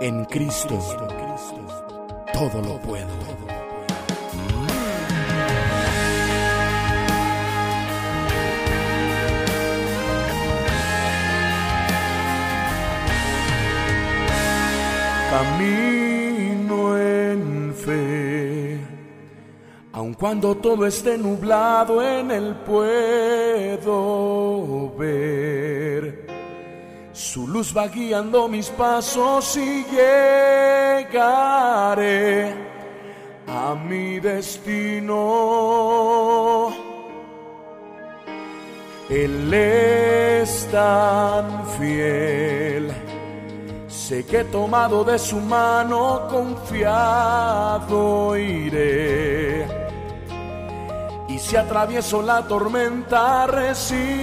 En Cristo todo lo puedo. Camino en fe, aun cuando todo esté nublado en él puedo ver. Su luz va guiando mis pasos y llegaré a mi destino. Él es tan fiel. Sé que tomado de su mano confiado iré. Y si atravieso la tormenta resistiré.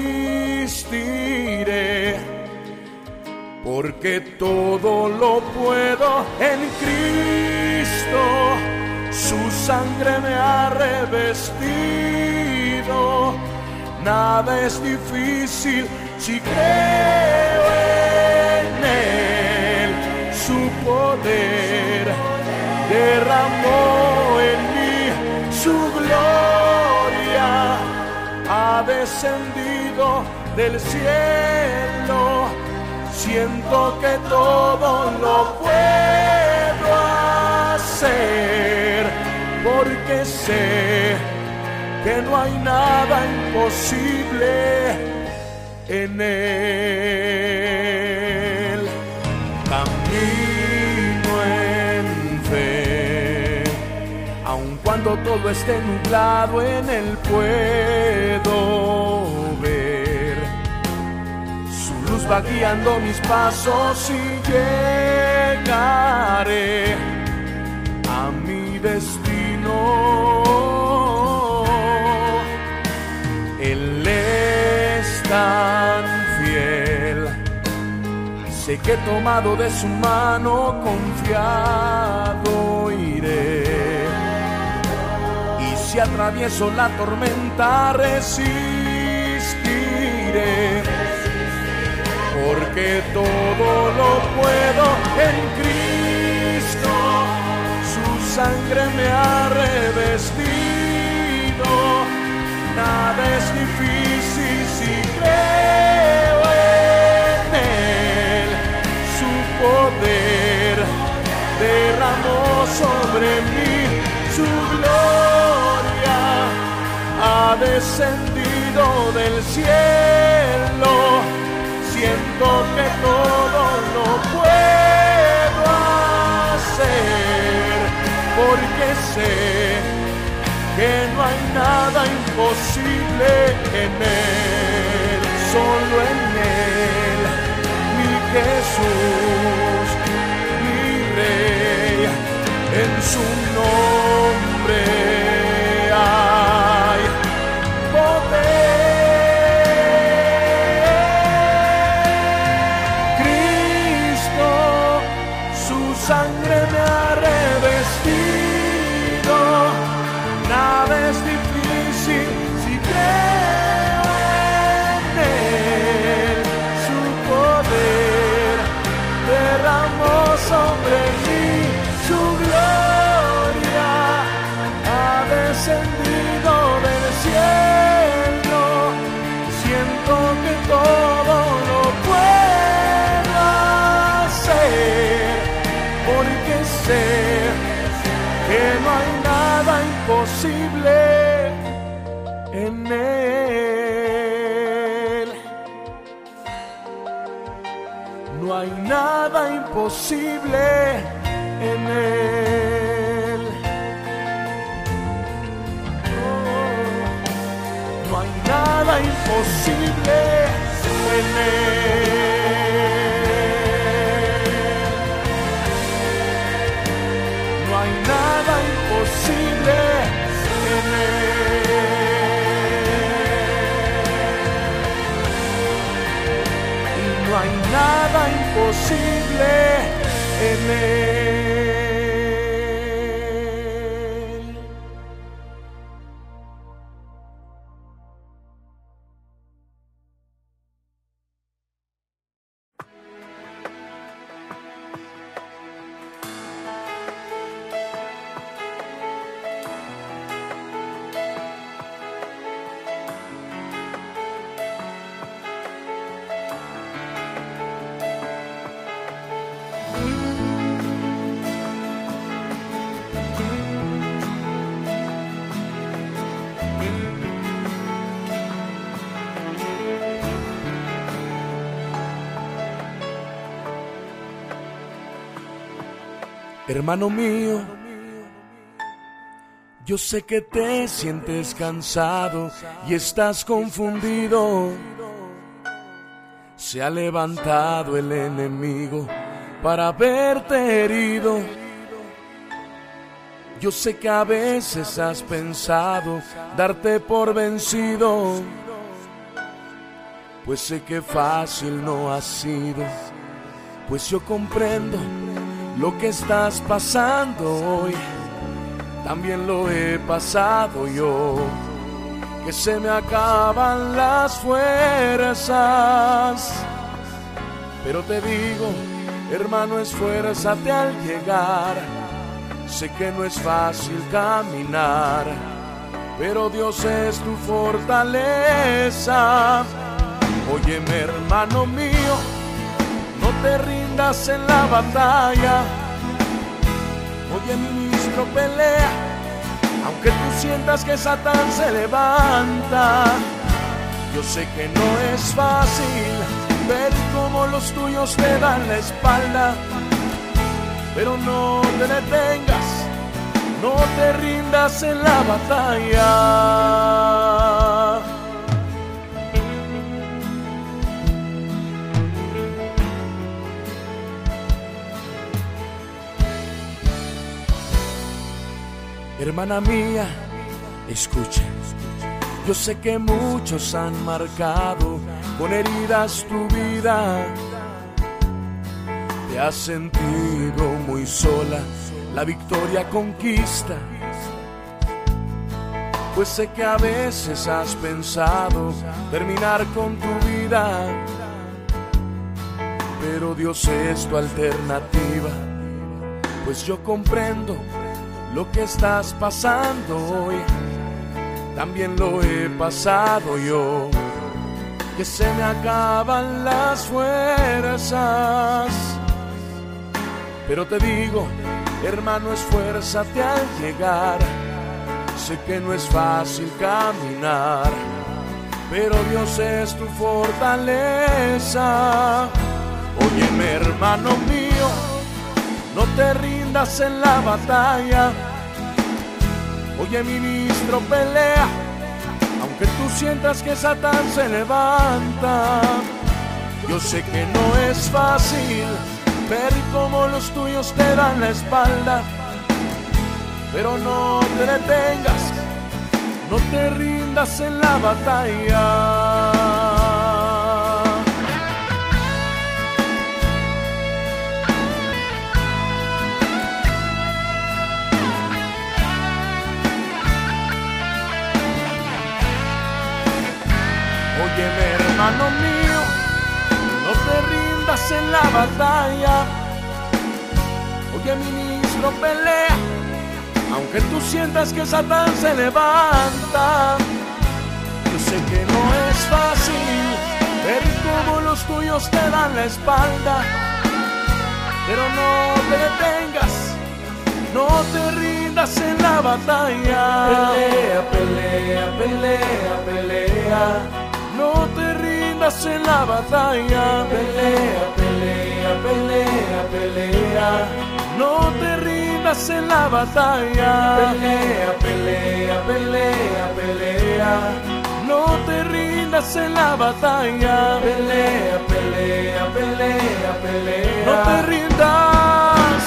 Porque todo lo puedo en Cristo. Su sangre me ha revestido. Nada es difícil si creo en Él. Su poder derramó en mí su gloria. Ha descendido del cielo. Siento que todo lo puedo hacer porque sé que no hay nada imposible en él. Camino en fe, aun cuando todo esté nublado en él puedo va guiando mis pasos y llegaré a mi destino. Él es tan fiel. Sé que tomado de su mano confiado iré. Y si atravieso la tormenta resistiré. Porque todo lo puedo en Cristo. Su sangre me ha revestido. Nada es difícil si creo en Él. Su poder derramó sobre mí su gloria. Ha descendido del cielo. Siento que todo lo puedo hacer porque sé que no hay nada imposible en Él, solo en Él, mi Jesús, imposible en él. No hay nada imposible en él. Y no hay nada imposible en él. Hermano mío, yo sé que te sientes cansado y estás confundido. Se ha levantado el enemigo para verte herido. Yo sé que a veces has pensado darte por vencido, pues sé que fácil no ha sido, pues yo comprendo lo que estás pasando hoy también lo he pasado yo, que se me acaban las fuerzas. Pero te digo, hermano, esfuérzate al llegar. Sé que no es fácil caminar, pero Dios es tu fortaleza. Óyeme, hermano mío, te rindas en la batalla. Oye, mi pelea, aunque tú sientas que Satán se levanta. Yo sé que no es fácil ver cómo los tuyos te dan la espalda, pero no te detengas, no te rindas en la batalla. Hermana mía, escucha. Yo sé que muchos han marcado con heridas tu vida. Te has sentido muy sola, la victoria conquista. Pues sé que a veces has pensado terminar con tu vida. Pero Dios es tu alternativa. Pues yo comprendo lo que estás pasando hoy, también lo he pasado yo, que se me acaban las fuerzas. Pero te digo, hermano, esfuérzate al llegar. Sé que no es fácil caminar, pero Dios es tu fortaleza. Óyeme, hermano mío, no te rindas en la batalla. Oye, ministro, pelea, aunque tú sientas que Satán se levanta. Yo sé que no es fácil ver cómo los tuyos te dan la espalda, pero no te detengas, no te rindas en la batalla. En la batalla. Oye, ministro, pelea, aunque tú sientas que Satán se levanta. Yo sé que no es fácil ver cómo los tuyos te dan la espalda, pero no te detengas, no te rindas en la batalla. Pelea, pelea, pelea, pelea no te rindas en la batalla. Pelea, pelea, pelea, pelea. No te rindas en la batalla. Pelea, pelea, pelea, pelea. No te rindas en la batalla. Pelea, pelea, pelea, pelea. No te rindas.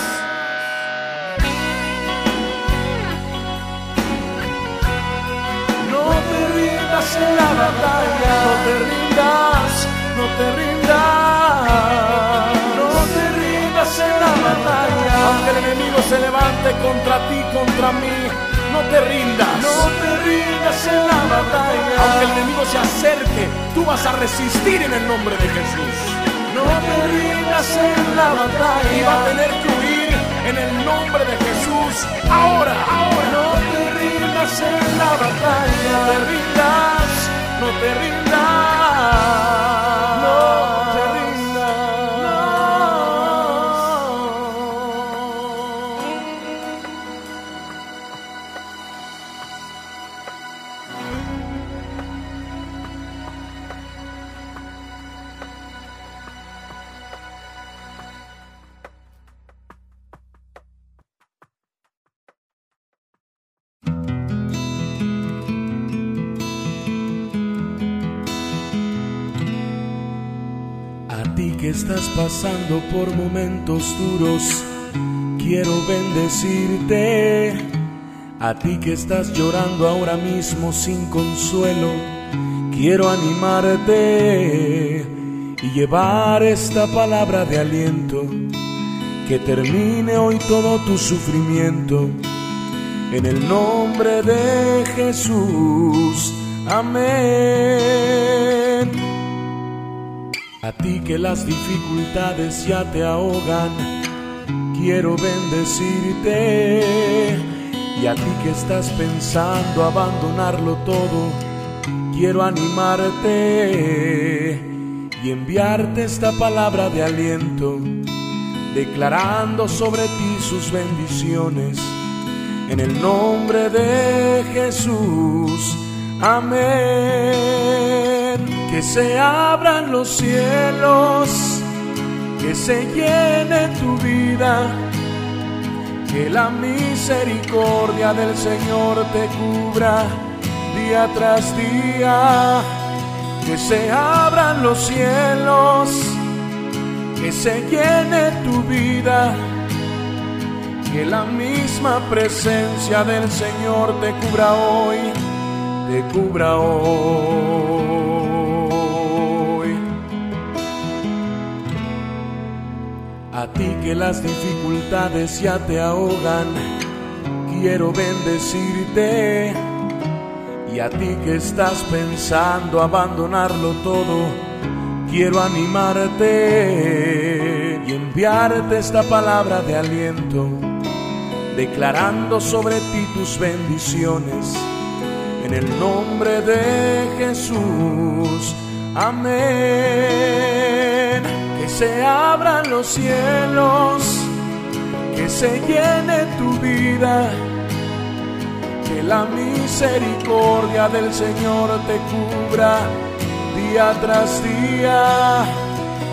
No te rindas en la batalla te rindas, no te rindas, no te rindas en la batalla. Aunque el enemigo se levante contra ti, contra mí, no te rindas, no te rindas en la batalla. Aunque el enemigo se acerque, tú vas a resistir en el nombre de Jesús. No te rindas en la batalla. Y va a tener que huir en el nombre de Jesús. Ahora, ahora. No te rindas en la batalla. No te rindas, no te rindas. A por momentos duros, quiero bendecirte. A ti que estás llorando ahora mismo sin consuelo, quiero animarte y llevar esta palabra de aliento. Que termine hoy todo tu sufrimiento. En el nombre de Jesús. Amén. A ti que las dificultades ya te ahogan, quiero bendecirte. Y a ti que estás pensando abandonarlo todo, quiero animarte y enviarte esta palabra de aliento, declarando sobre ti sus bendiciones. En el nombre de Jesús. Amén. Que se abran los cielos, que se llene tu vida, que la misericordia del Señor te cubra día tras día. Que se abran los cielos, que se llene tu vida, que la misma presencia del Señor te cubra hoy te cubra hoy. A ti que las dificultades ya te ahogan, quiero bendecirte. Y a ti que estás pensando abandonarlo todo, quiero animarte y enviarte esta palabra de aliento, declarando sobre ti tus bendiciones en el nombre de Jesús. Amén. Que se abran los cielos, que se llene tu vida, que la misericordia del Señor te cubra día tras día.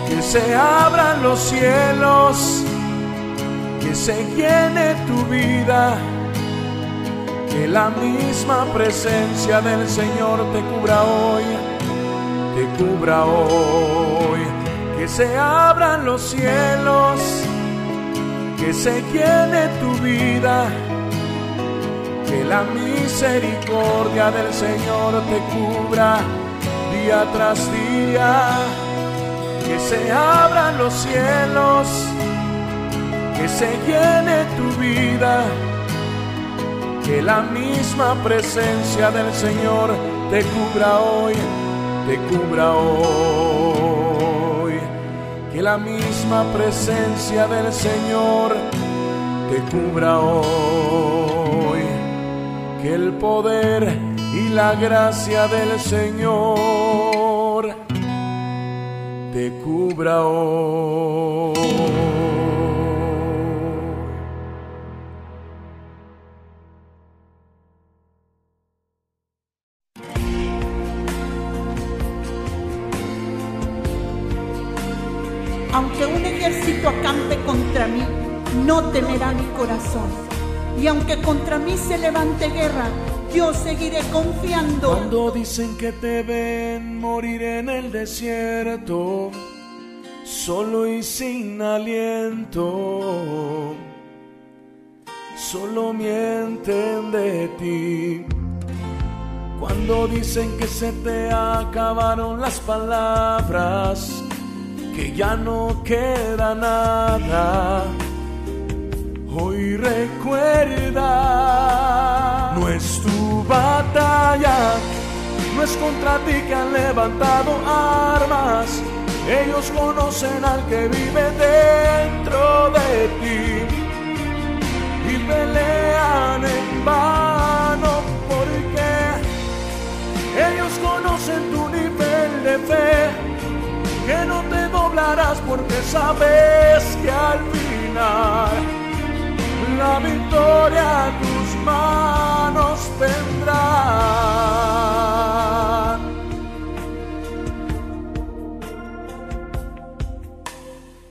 Que se abran los cielos, que se llene tu vida que la misma presencia del Señor te cubra hoy, te cubra hoy. Que se abran los cielos, que se llene tu vida. Que la misericordia del Señor te cubra día tras día. Que se abran los cielos, que se llene tu vida que la misma presencia del Señor te cubra hoy, te cubra hoy. Que la misma presencia del Señor te cubra hoy. Que el poder y la gracia del Señor te cubra hoy. Aunque un ejército acampe contra mí, no temerá mi corazón. Y aunque contra mí se levante guerra, yo seguiré confiando. Cuando dicen que te ven morir en el desierto, solo y sin aliento, solo mienten de ti. Cuando dicen que se te acabaron las palabras, que ya no queda nada. Hoy recuerda, no es tu batalla, no es contra ti que han levantado armas. Ellos conocen al que vive dentro de ti y pelean en vano porque ellos conocen tu nivel de fe que no porque sabes que al final la victoria a tus manos vendrá.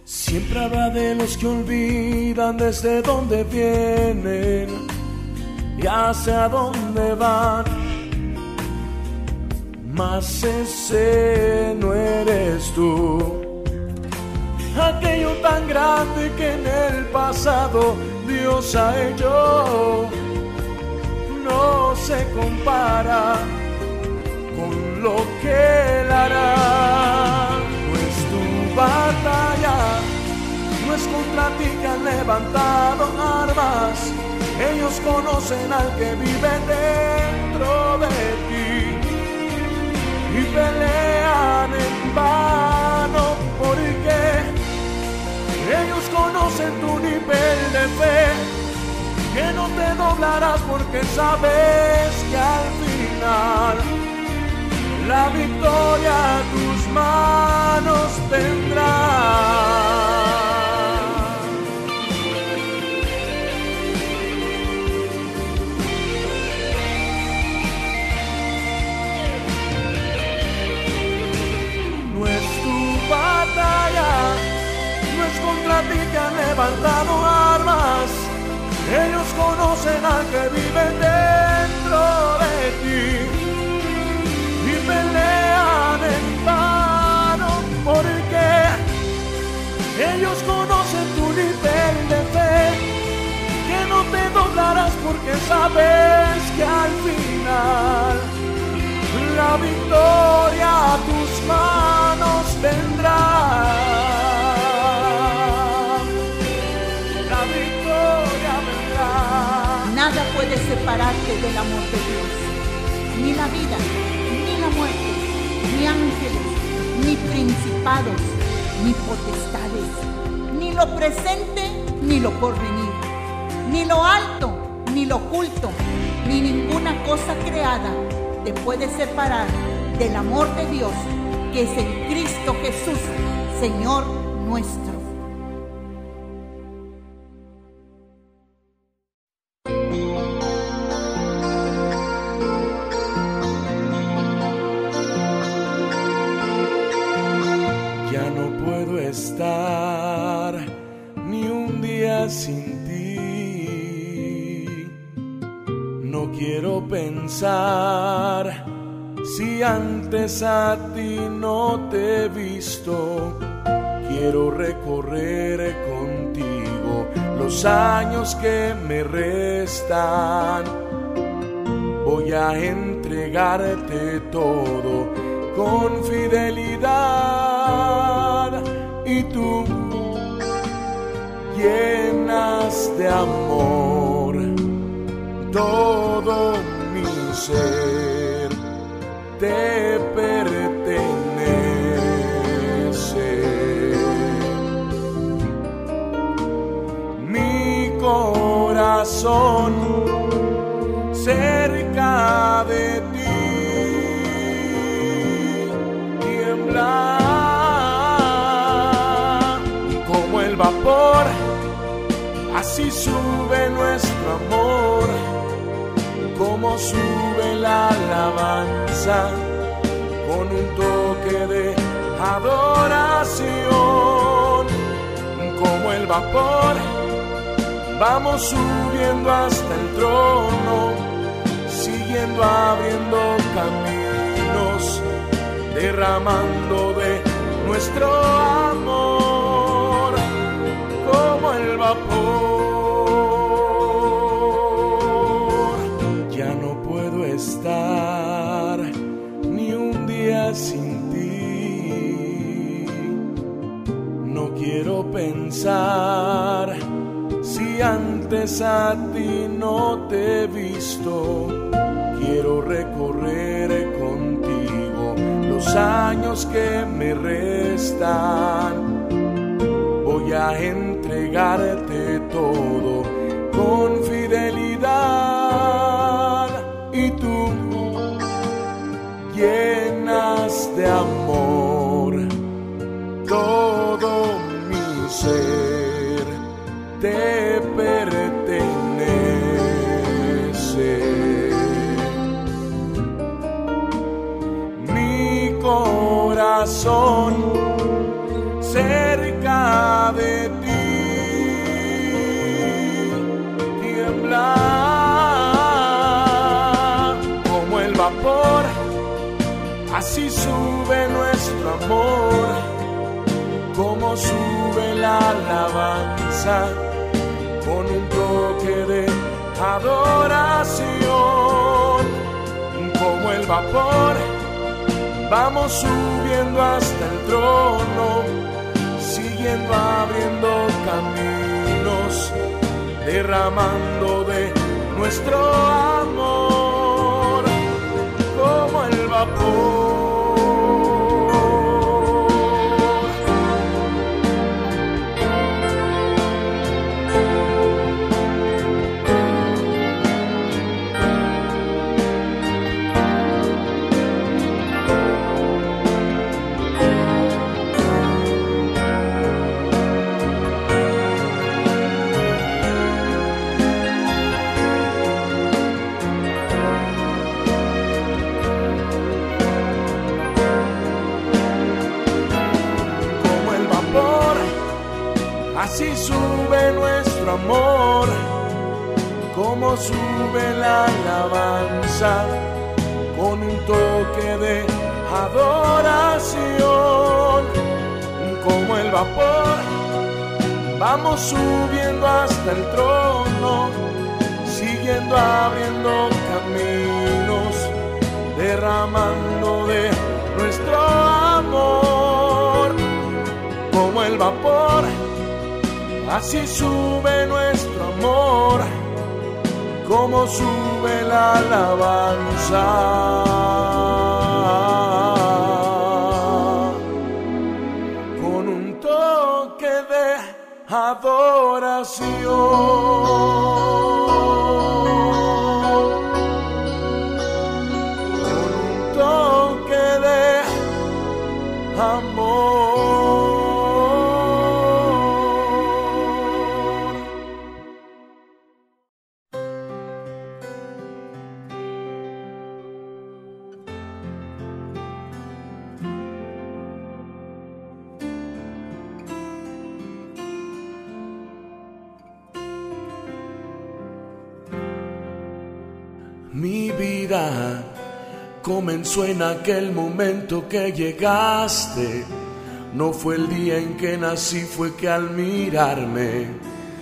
Siempre habrá de los que olvidan desde dónde vienen y hacia dónde van mas ese no eres tú. Tan grande que en el pasado Dios ha hecho no se compara con lo que Él hará. No es tu batalla, no es contra ti que han levantado armas. Ellos conocen al que vive dentro de ti y pelean en vano porque ellos conocen tu nivel de fe, que no te doblarás porque sabes que al final la victoria a tus manos tendrá. Ti que han levantado armas. Ellos conocen al que vive dentro de ti y pelean en vano porque ellos conocen tu nivel de fe. Que no te doblarás porque sabes que al final la victoria a tus manos vendrá. Nada puede separarte del amor de Dios. Ni la vida, ni la muerte, ni ángeles, ni principados, ni potestades, ni lo presente, ni lo porvenir, ni lo alto, ni lo oculto, ni ninguna cosa creada te puede separar del amor de Dios que es en Cristo Jesús, Señor nuestro. Si antes a ti no te he visto. Quiero recorrer contigo los años que me restan. Voy a entregarte todo con fidelidad y tú llenas de amor todo ser te pertenece. Mi corazón cerca de ti tiembla como el vapor, así sube nuestro amor sube la alabanza con un toque de adoración, como el vapor, vamos subiendo hasta el trono, siguiendo abriendo caminos, derramando de nuestro amor, si antes a ti no te he visto. Quiero recorrer contigo los años que me restan. Voy a entregarte todo con fidelidad te pertenece. Mi corazón cerca de ti tiembla así sube nuestro amor como sube la alabanza de adoración, como el vapor, vamos subiendo hasta el trono, siguiendo abriendo caminos, derramando de nuestro amor, como el vapor. Así sube nuestro amor, como sube la alabanza con un toque de adoración, como el vapor, vamos subiendo hasta el trono, siguiendo abriendo caminos, derramando de Así sube nuestro amor, como sube la alabanza. Con un toque de adoración. Comenzó en aquel momento que llegaste. No fue el día en que nací, fue que al mirarme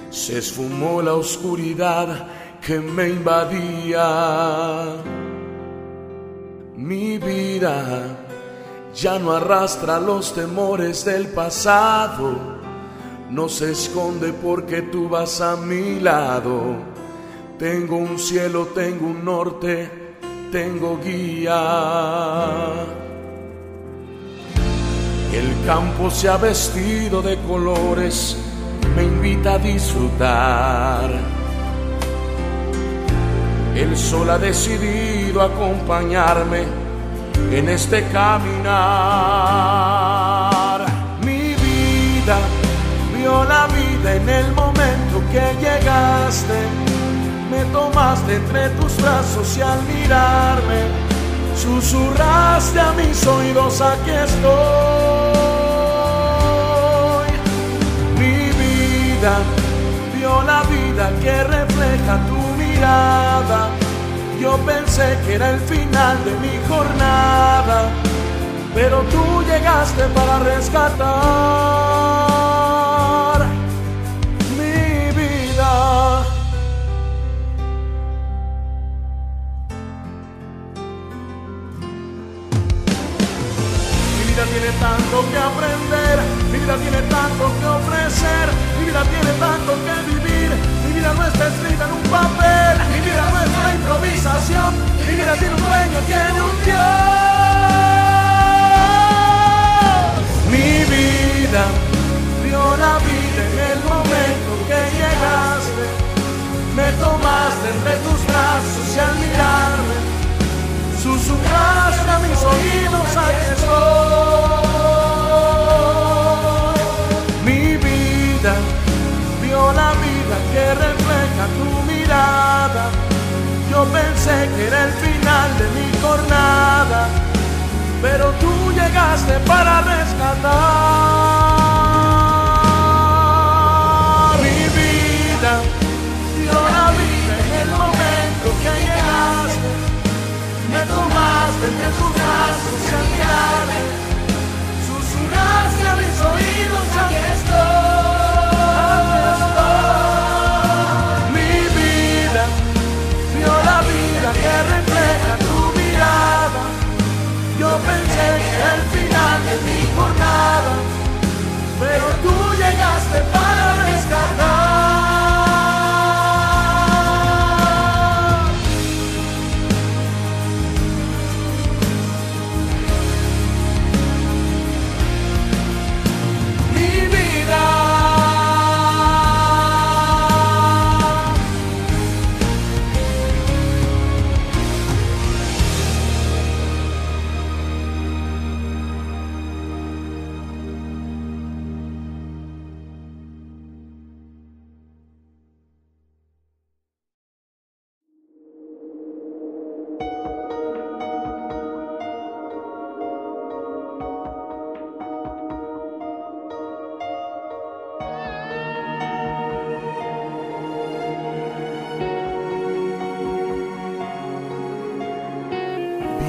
se esfumó la oscuridad que me invadía. Mi vida ya no arrastra los temores del pasado, no se esconde porque tú vas a mi lado tengo un cielo, tengo un norte, tengo guía. El campo se ha vestido de colores, me invita a disfrutar. El sol ha decidido acompañarme en este caminar. Mi vida vio la vida en el momento que llegaste me tomaste entre tus brazos y al mirarme susurraste a mis oídos, aquí estoy. Mi vida vio la vida que refleja tu mirada. Yo pensé que era el final de mi jornada, pero tú llegaste para rescatar tanto que aprender, mi vida tiene tanto que ofrecer, mi vida tiene tanto que vivir, mi vida no está escrita en un papel, mi vida no es una improvisación, mi vida tiene un dueño, tiene un Dios. Mi vida vio la vida pensé que era el final de mi jornada, pero tú llegaste para rescatar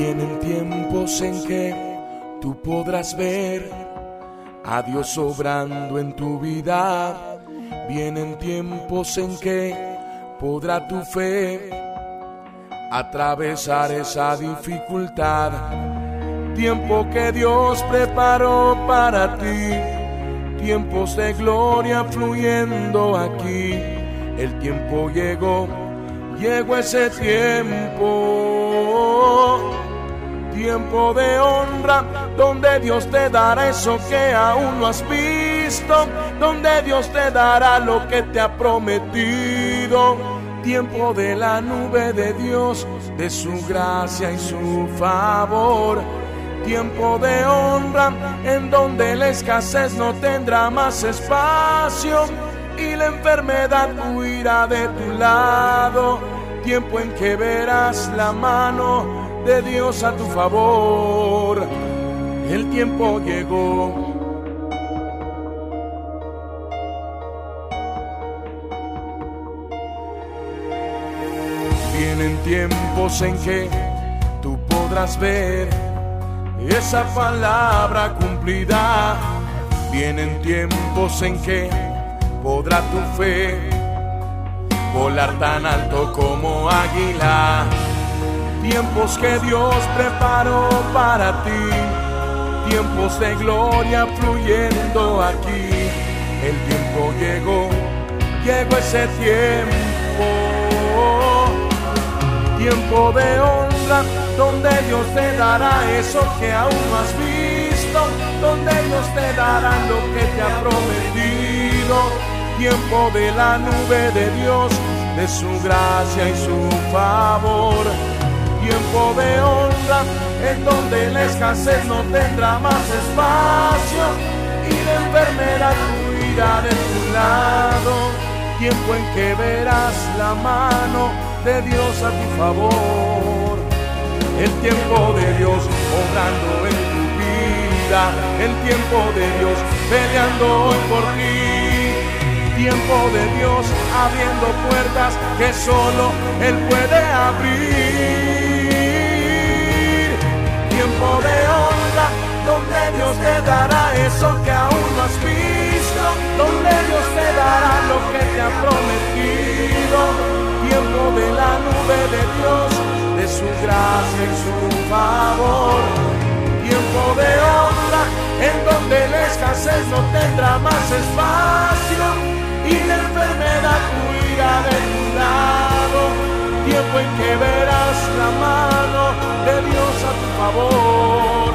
Vienen tiempos en que tú podrás ver a Dios obrando en tu vida. Vienen tiempos en que podrá tu fe atravesar esa dificultad. Tiempo que Dios preparó para ti, tiempos de gloria fluyendo aquí. El tiempo llegó, llegó ese tiempo. Tiempo de honra, donde Dios te dará eso que aún no has visto, donde Dios te dará lo que te ha prometido tiempo de la nube de Dios, de su gracia y su favor. Tiempo de honra en donde la escasez no tendrá más espacio y la enfermedad huirá de tu lado. Tiempo en que verás la mano de Dios a tu favor. El tiempo llegó Vienen tiempos en que tú podrás ver esa palabra cumplida. Vienen tiempos en que podrá tu fe volar tan alto como águila. Tiempos que Dios preparó para ti. Tiempos de gloria fluyendo aquí. El tiempo llegó, llegó ese tiempo tiempo de honra, donde Dios te dará eso que aún has visto, donde Dios te dará lo que te ha prometido. Tiempo de la nube de Dios, de su gracia y su favor. Tiempo de honra, en donde la escasez no tendrá más espacio y la enfermedad huirá de tu lado. Tiempo en que verás la mano de Dios a tu favor. El tiempo de Dios obrando en tu vida. El tiempo de Dios peleando hoy por ti. Tiempo de Dios abriendo puertas que solo Él puede abrir. Tiempo de honra donde Dios te dará eso que aún no has visto. Donde Dios te dará lo que te ha prometido tiempo de la nube de Dios, de su gracia y su favor. Tiempo de honra, en donde la escasez no tendrá más espacio y la enfermedad huirá de tu lado. Tiempo en que verás la mano de Dios a tu favor.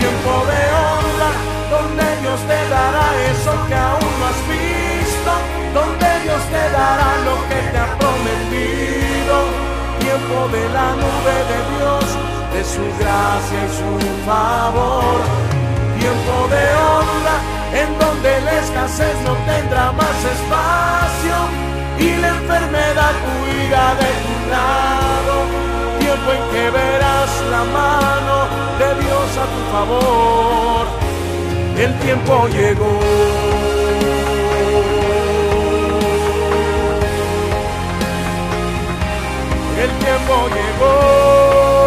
Tiempo de honra, donde Dios te dará eso que aún no has visto, donde Dios te dará lo que te ha prometido. Tiempo de la nube de Dios, de su gracia y su favor. Tiempo de honra, en donde la escasez no tendrá más espacio y la enfermedad huirá de tu lado. Tiempo en que verás la mano de Dios a tu favor. El tiempo llegó. el tiempo llegó.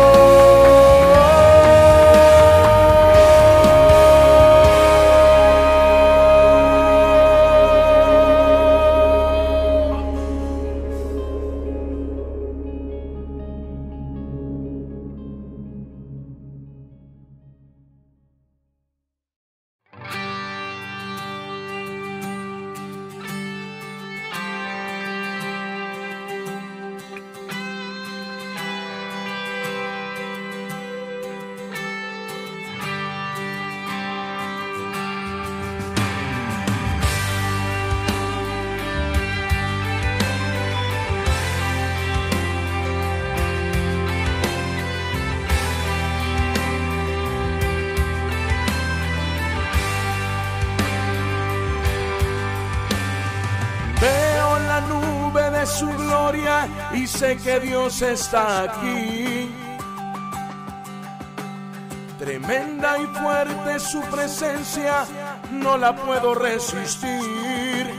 Dios está aquí. Tremenda y fuerte su presencia, no la puedo resistir.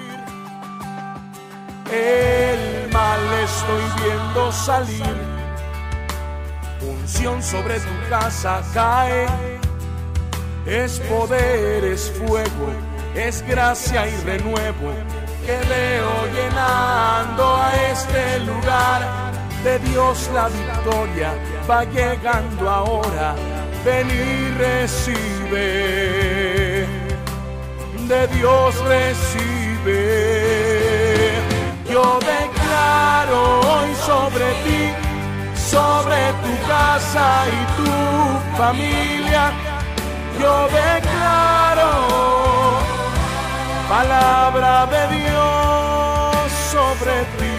El mal estoy viendo salir, un unción sobre tu casa cae. Es poder, es fuego, es gracia y renuevo que veo llenando a este lugar. De Dios la victoria va llegando ahora. Ven y recibe. De Dios recibe. Yo declaro hoy sobre ti, sobre tu casa y tu familia. Yo declaro palabra de Dios sobre ti.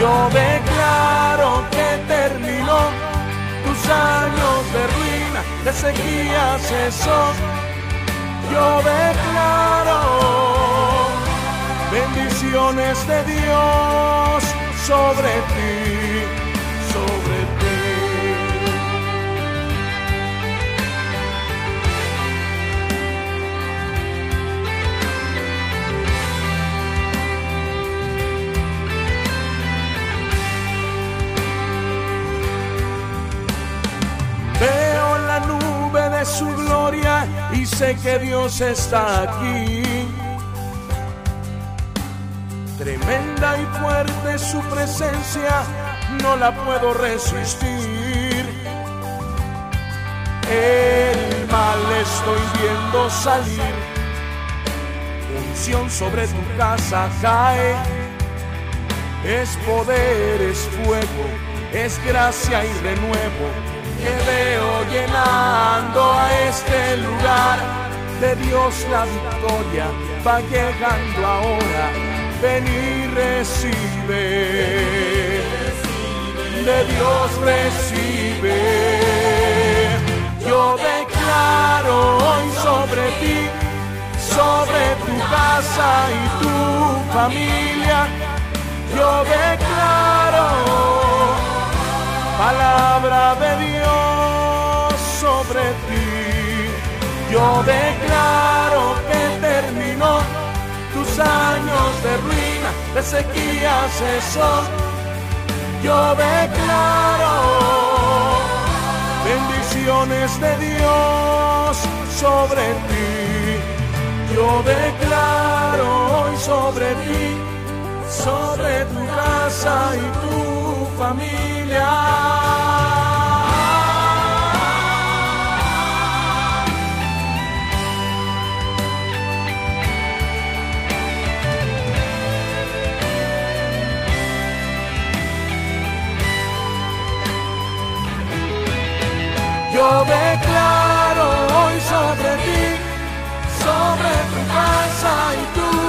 Yo declaro que terminó tus años de ruina, de sequía cesó. Yo declaro bendiciones de Dios sobre ti, de su gloria y sé que Dios está aquí. Tremenda y fuerte su presencia, no la puedo resistir. El mal estoy viendo salir. Unción sobre tu casa cae. Es poder, es fuego, es gracia y renuevo que veo llenando a este lugar. De Dios la victoria va llegando ahora. Ven y recibe. De Dios recibe. Yo declaro hoy sobre ti, sobre tu casa y tu familia. Yo declaro palabra de Dios sobre ti. Yo declaro que terminó tus años de ruina, de sequía cesó. Yo declaro bendiciones de Dios sobre ti. Yo declaro hoy sobre ti, sobre tu casa y tu familia. Yo declaro hoy sobre ti, sobre tu casa y tu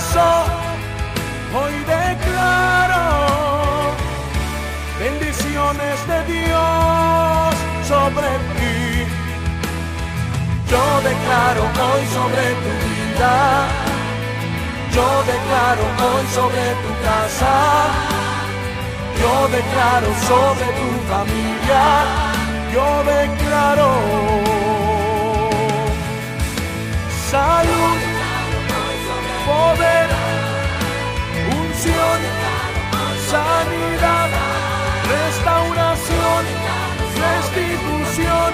cesó. Hoy declaro bendiciones de Dios sobre ti. Yo declaro hoy sobre tu vida. Yo declaro hoy sobre tu casa. Yo declaro sobre tu familia. Yo declaro salud, poder, unción, sanidad restauración, restitución,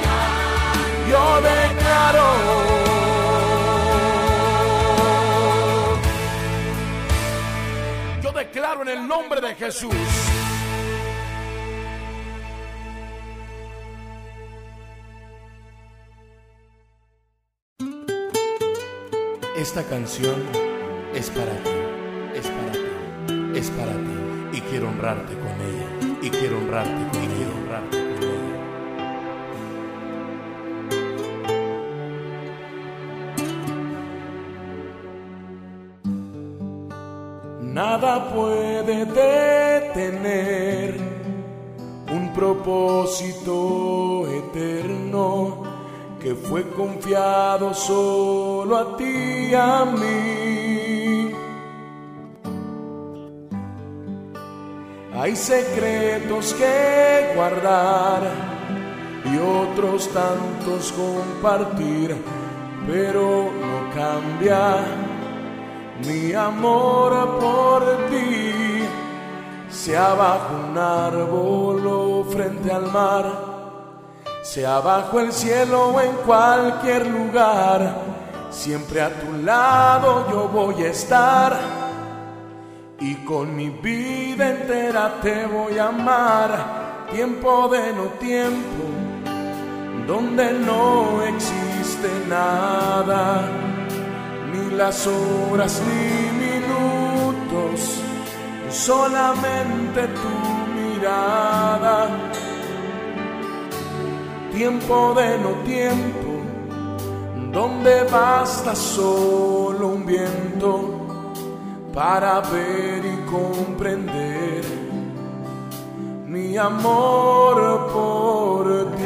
yo declaro. Yo declaro en el nombre de Jesús. Esta canción es para ti, es para ti, es para ti y quiero honrarte con ella y quiero honrarte con y quiero honrarte con ella. Nada puede detener un propósito eterno que fue confiado solo a ti y a mí. Hay secretos que guardar y otros tantos compartir, pero no cambia mi amor por ti. Sea bajo un árbol o frente al mar, sea bajo el cielo o en cualquier lugar, siempre a tu lado yo voy a estar y con mi vida entera te voy a amar, tiempo de no tiempo, donde no existe nada, ni las horas ni minutos, solamente tu mirada. Tiempo de no tiempo, donde basta solo un viento para ver y comprender mi amor por ti.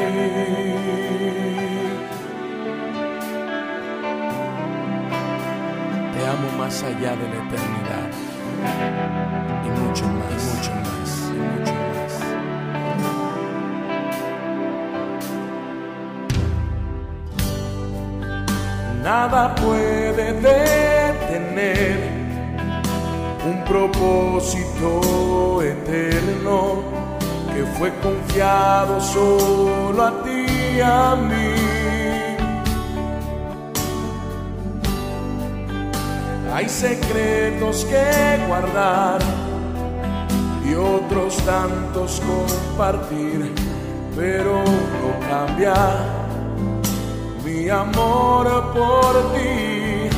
Te amo más allá de la eternidad y mucho más, mucho más, mucho más. Nada puede detener un propósito eterno que fue confiado solo a ti y a mí. Hay secretos que guardar y otros tantos compartir, pero no cambia mi amor por ti,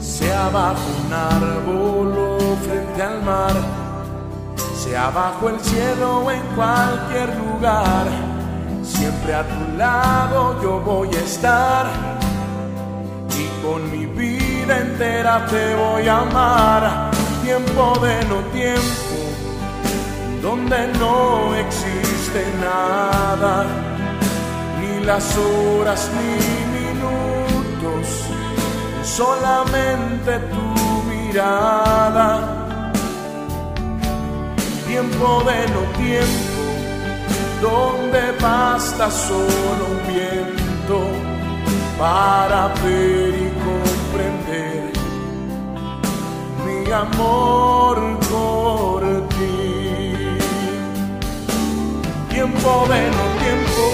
sea bajo un árbol frente al mar, sea bajo el cielo o en cualquier lugar, siempre a tu lado yo voy a estar. Y con mi vida entera te voy a amar, tiempo de no tiempo, donde no existe nada, ni las horas ni minutos, solamente tú Tiempo de no tiempo, donde basta solo un viento para ver y comprender mi amor por ti. Tiempo de no tiempo,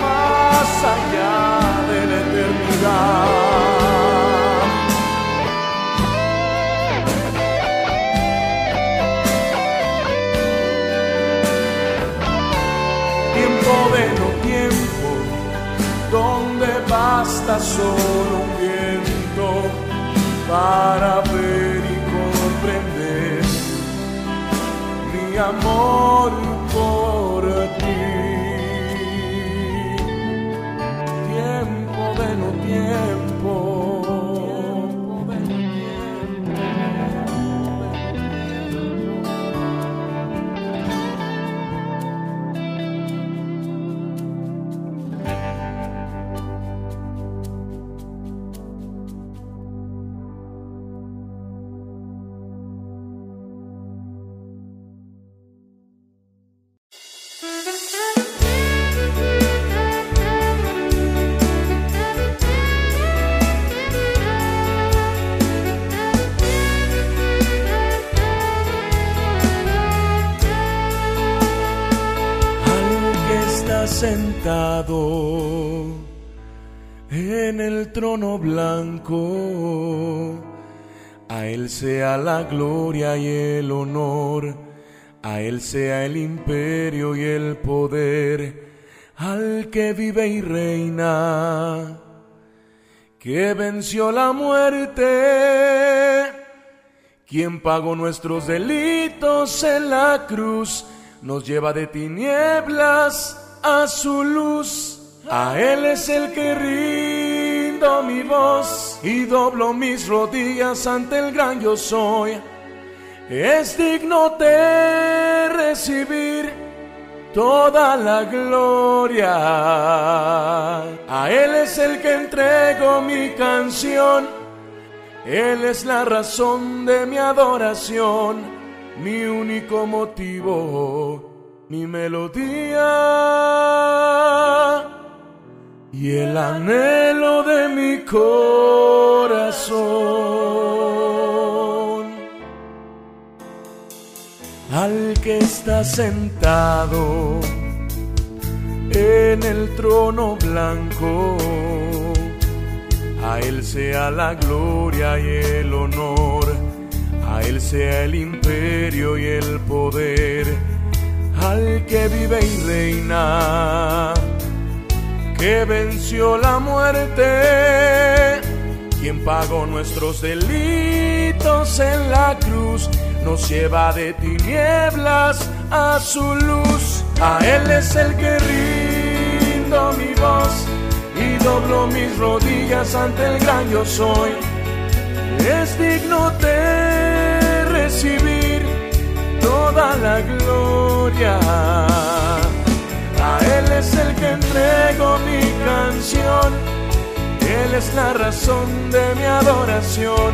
más allá de la eternidad. Basta solo un viento para ver y comprender mi amor por ti. Tiempo de no tiempo. Trono blanco. A Él sea la gloria y el honor, a Él sea el imperio y el poder, al que vive y reina, que venció la muerte, quien pagó nuestros delitos en la cruz, nos lleva de tinieblas a su luz. A Él es el que rindo mi voz y doblo mis rodillas ante el gran yo soy. Es digno de recibir toda la gloria. A Él es el que entrego mi canción. Él es la razón de mi adoración. mi único motivo, mi melodía y el anhelo de mi corazón. Al que está sentado en el trono blanco, a Él sea la gloria y el honor, a Él sea el imperio y el poder, al que vive y reina, que venció la muerte, quien pagó nuestros delitos en la cruz, nos lleva de tinieblas a su luz, a Él es el que rindo mi voz y doblo mis rodillas ante el gran yo soy. Es digno de recibir toda la gloria. Él es el que entrego mi canción. Él es la razón de mi adoración,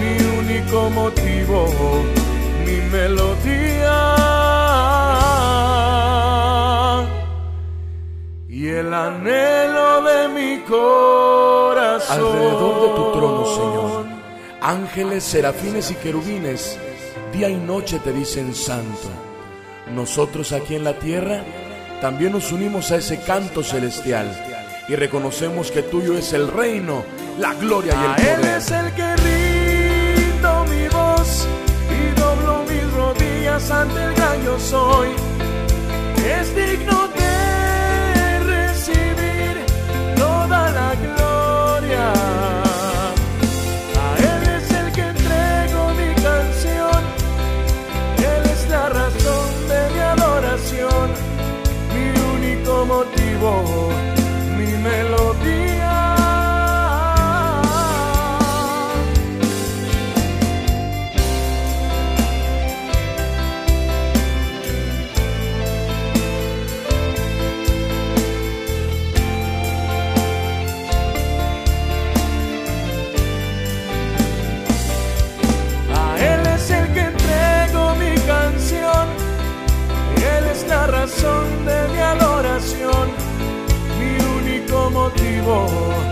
mi único motivo, mi melodía y el anhelo de mi corazón. Alrededor de tu trono, Señor, ángeles, serafines y querubines, día y noche te dicen santo. Nosotros aquí en la tierra también nos unimos a ese canto celestial y reconocemos que tuyo es el reino, la gloria y el poder. Él es el que rindo mi voz y doblo mis rodillas ante el gran yo soy. Es digno de motivo,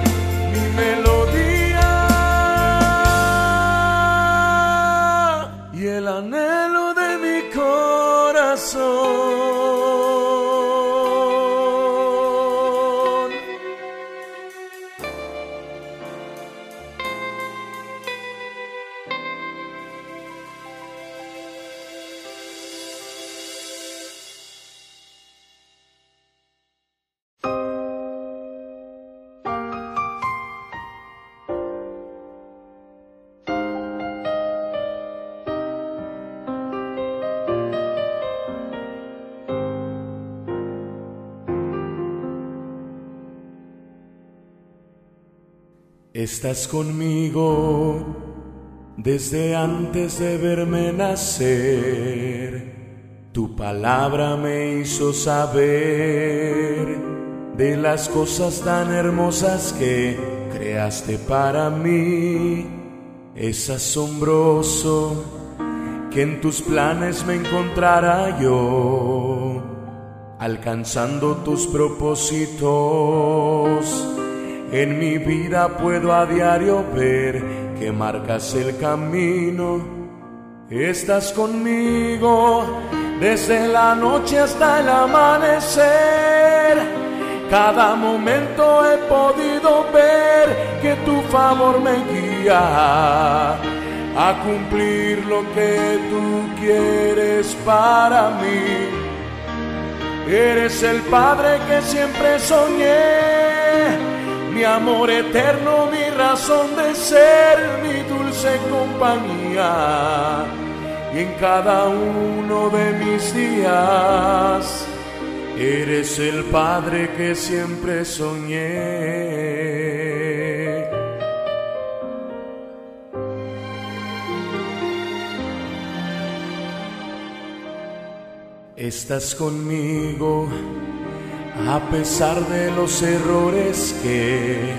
Estás conmigo desde antes de verme nacer. Tu palabra me hizo saber de las cosas tan hermosas que creaste para mí. Es asombroso que en tus planes me encontrara yo, alcanzando tus propósitos. En mi vida puedo a diario ver que marcas el camino. Estás conmigo desde la noche hasta el amanecer. Cada momento he podido ver que tu favor me guía a cumplir lo que tú quieres para mí. Eres el Padre que siempre soñé mi amor eterno, mi razón de ser, mi dulce compañía. Y en cada uno de mis días, eres el Padre que siempre soñé. Estás conmigo a pesar de los errores que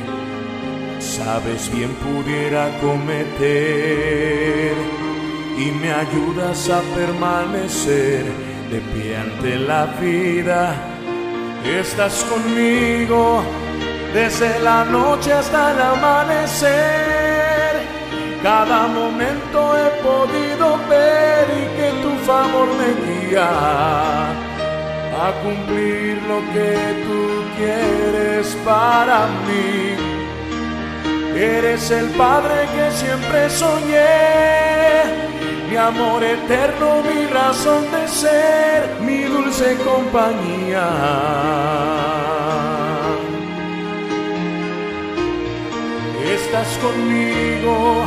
sabes bien pudiera cometer. y me ayudas a permanecer de pie ante la vida. Estás conmigo desde la noche hasta el amanecer. Cada momento he podido ver y que tu favor me guía a cumplir lo que tú quieres para mí. Eres el Padre que siempre soñé, mi amor eterno, mi razón de ser, mi dulce compañía. Estás conmigo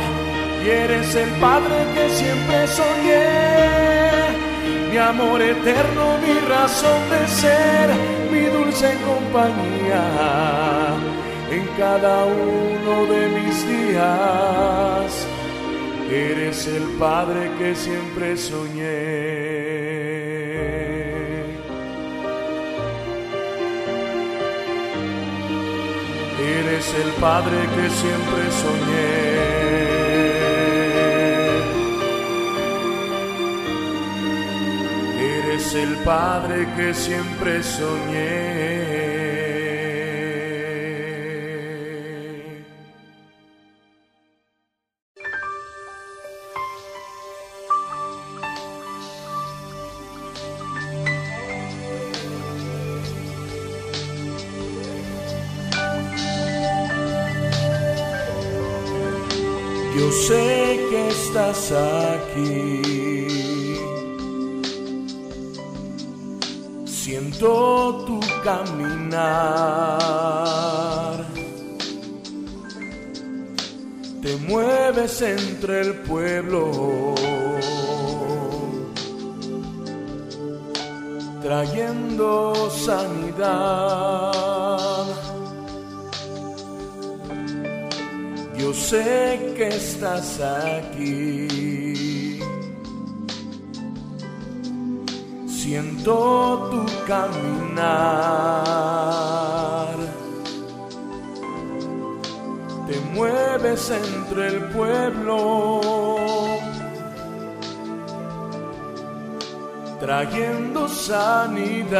y eres el Padre que siempre soñé, mi amor eterno, mi razón de ser, mi dulce compañía en cada uno de mis días. Eres el Padre que siempre soñé. Eres el Padre que siempre soñé. El Padre que siempre soñé. Yo sé que estás aquí. Siento tu caminar. Te mueves entre el pueblo. Trayendo sanidad. Yo sé que estás aquí. Siento tu caminar. Te mueves entre el pueblo. Trayendo sanidad.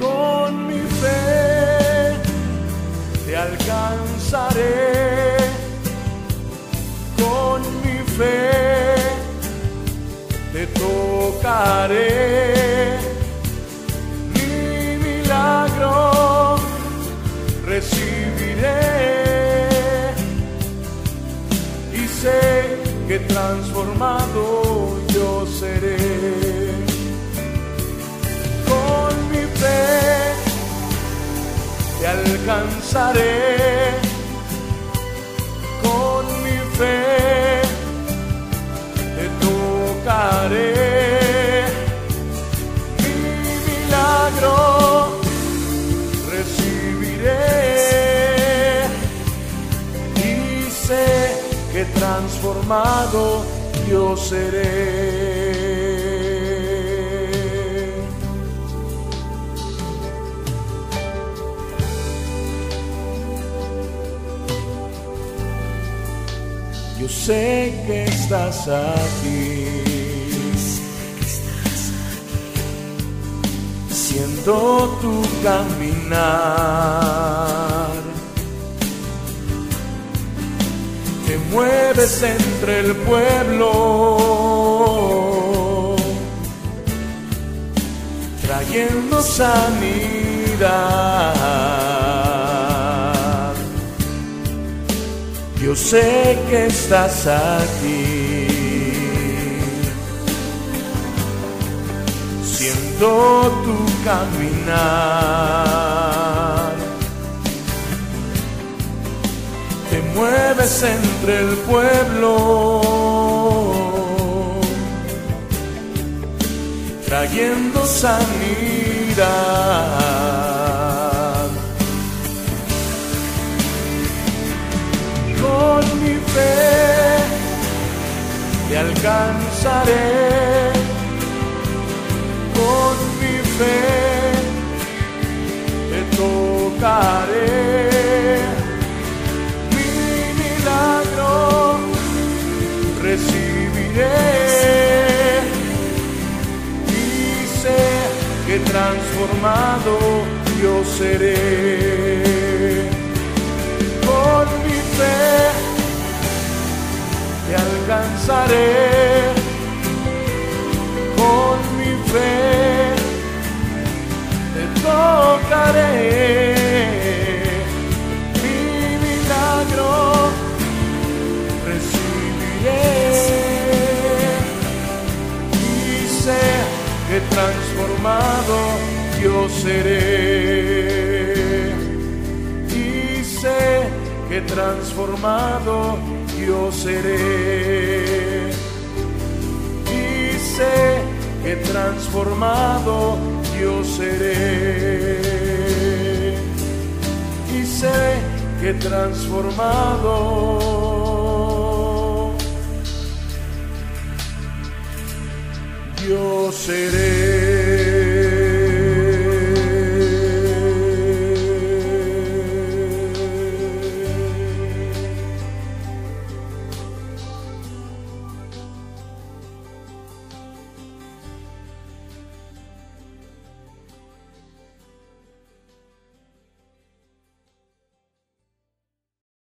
con mi fe te alcanzaré, con mi fe tocaré, mi milagro recibiré. Y sé que transformado yo seré. te alcanzaré transformado yo seré. Yo sé que estás aquí. Siento tu caminar. Te mueves entre el pueblo. Trayendo sanidad. Yo sé que estás aquí. Siento tu caminar. Mueves entre el pueblo. Trayendo sanidad. con mi fe te alcanzaré, transformado yo seré. Con mi fe te alcanzaré. Con mi fe te tocaré. Transformado yo seré. Y sé que transformado yo seré. Y sé que transformado yo seré. Y sé que transformado yo seré.